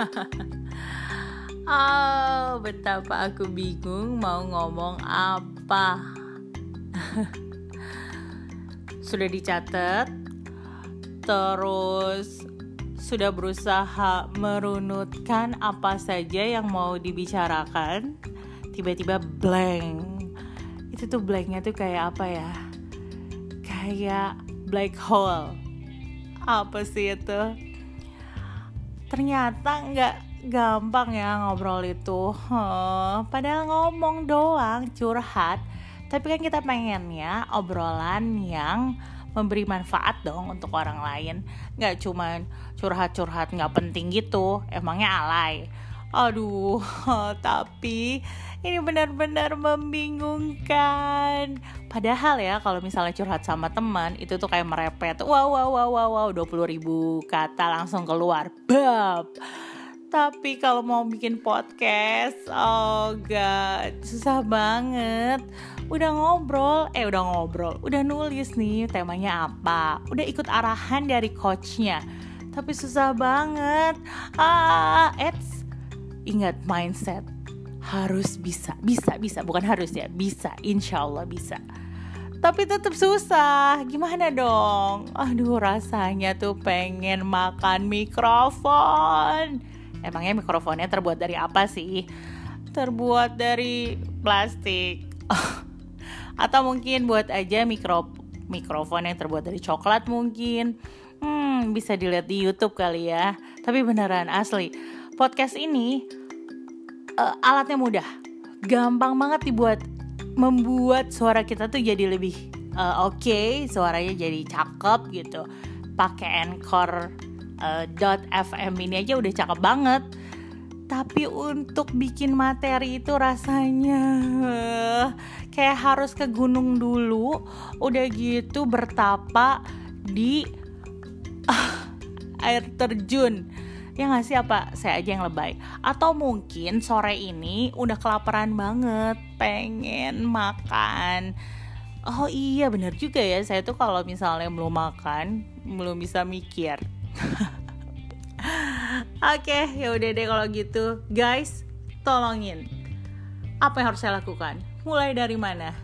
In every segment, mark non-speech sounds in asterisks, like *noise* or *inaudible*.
*laughs* oh, betapa aku bingung mau ngomong apa. *laughs* sudah dicatat, terus sudah berusaha merunutkan apa saja yang mau dibicarakan, tiba-tiba blank. Itu tuh blanknya tuh kayak apa ya? Kayak black hole. Apa sih itu? Ternyata nggak gampang ya ngobrol itu. Padahal ngomong doang, curhat. Tapi kan kita pengennya obrolan yang memberi manfaat dong untuk orang lain. Nggak cuman curhat-curhat nggak penting gitu. Emangnya alay. Aduh, *laughs* tapi ini benar-benar membingungkan. Padahal ya kalau misalnya curhat sama teman itu tuh kayak merepet. Wow wow wow wow wow 20 ribu kata langsung keluar. Bab. Tapi kalau mau bikin podcast, oh god, susah banget. Udah ngobrol, eh udah ngobrol, udah nulis nih temanya apa, udah ikut arahan dari coachnya. Tapi susah banget. Ah, it's ingat mindset harus bisa bisa bisa. Bukan harus ya bisa. Insya Allah bisa. Tapi tetap susah. Gimana dong? Aduh rasanya tuh pengen makan mikrofon. Emangnya mikrofonnya terbuat dari apa sih? Terbuat dari plastik. *laughs* Atau mungkin buat aja mikro mikrofon yang terbuat dari coklat mungkin. Hmm bisa dilihat di YouTube kali ya. Tapi beneran asli. Podcast ini uh, alatnya mudah, gampang banget dibuat, membuat suara kita tuh jadi lebih uh, oke, okay, suaranya jadi cakep gitu. Pakai Anchor uh, .fm ini aja udah cakep banget. Tapi untuk bikin materi itu rasanya kayak harus ke gunung dulu, udah gitu bertapa di uh, *laughs* air terjun ya nggak sih apa saya aja yang lebay atau mungkin sore ini udah kelaparan banget pengen makan oh iya bener juga ya saya tuh kalau misalnya belum makan belum bisa mikir *laughs* Oke, okay, ya udah deh kalau gitu. Guys, tolongin. Apa yang harus saya lakukan? Mulai dari mana?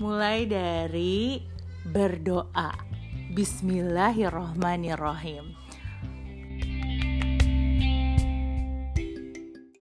Mulai dari berdoa. Bismillahirrohmanirrohim.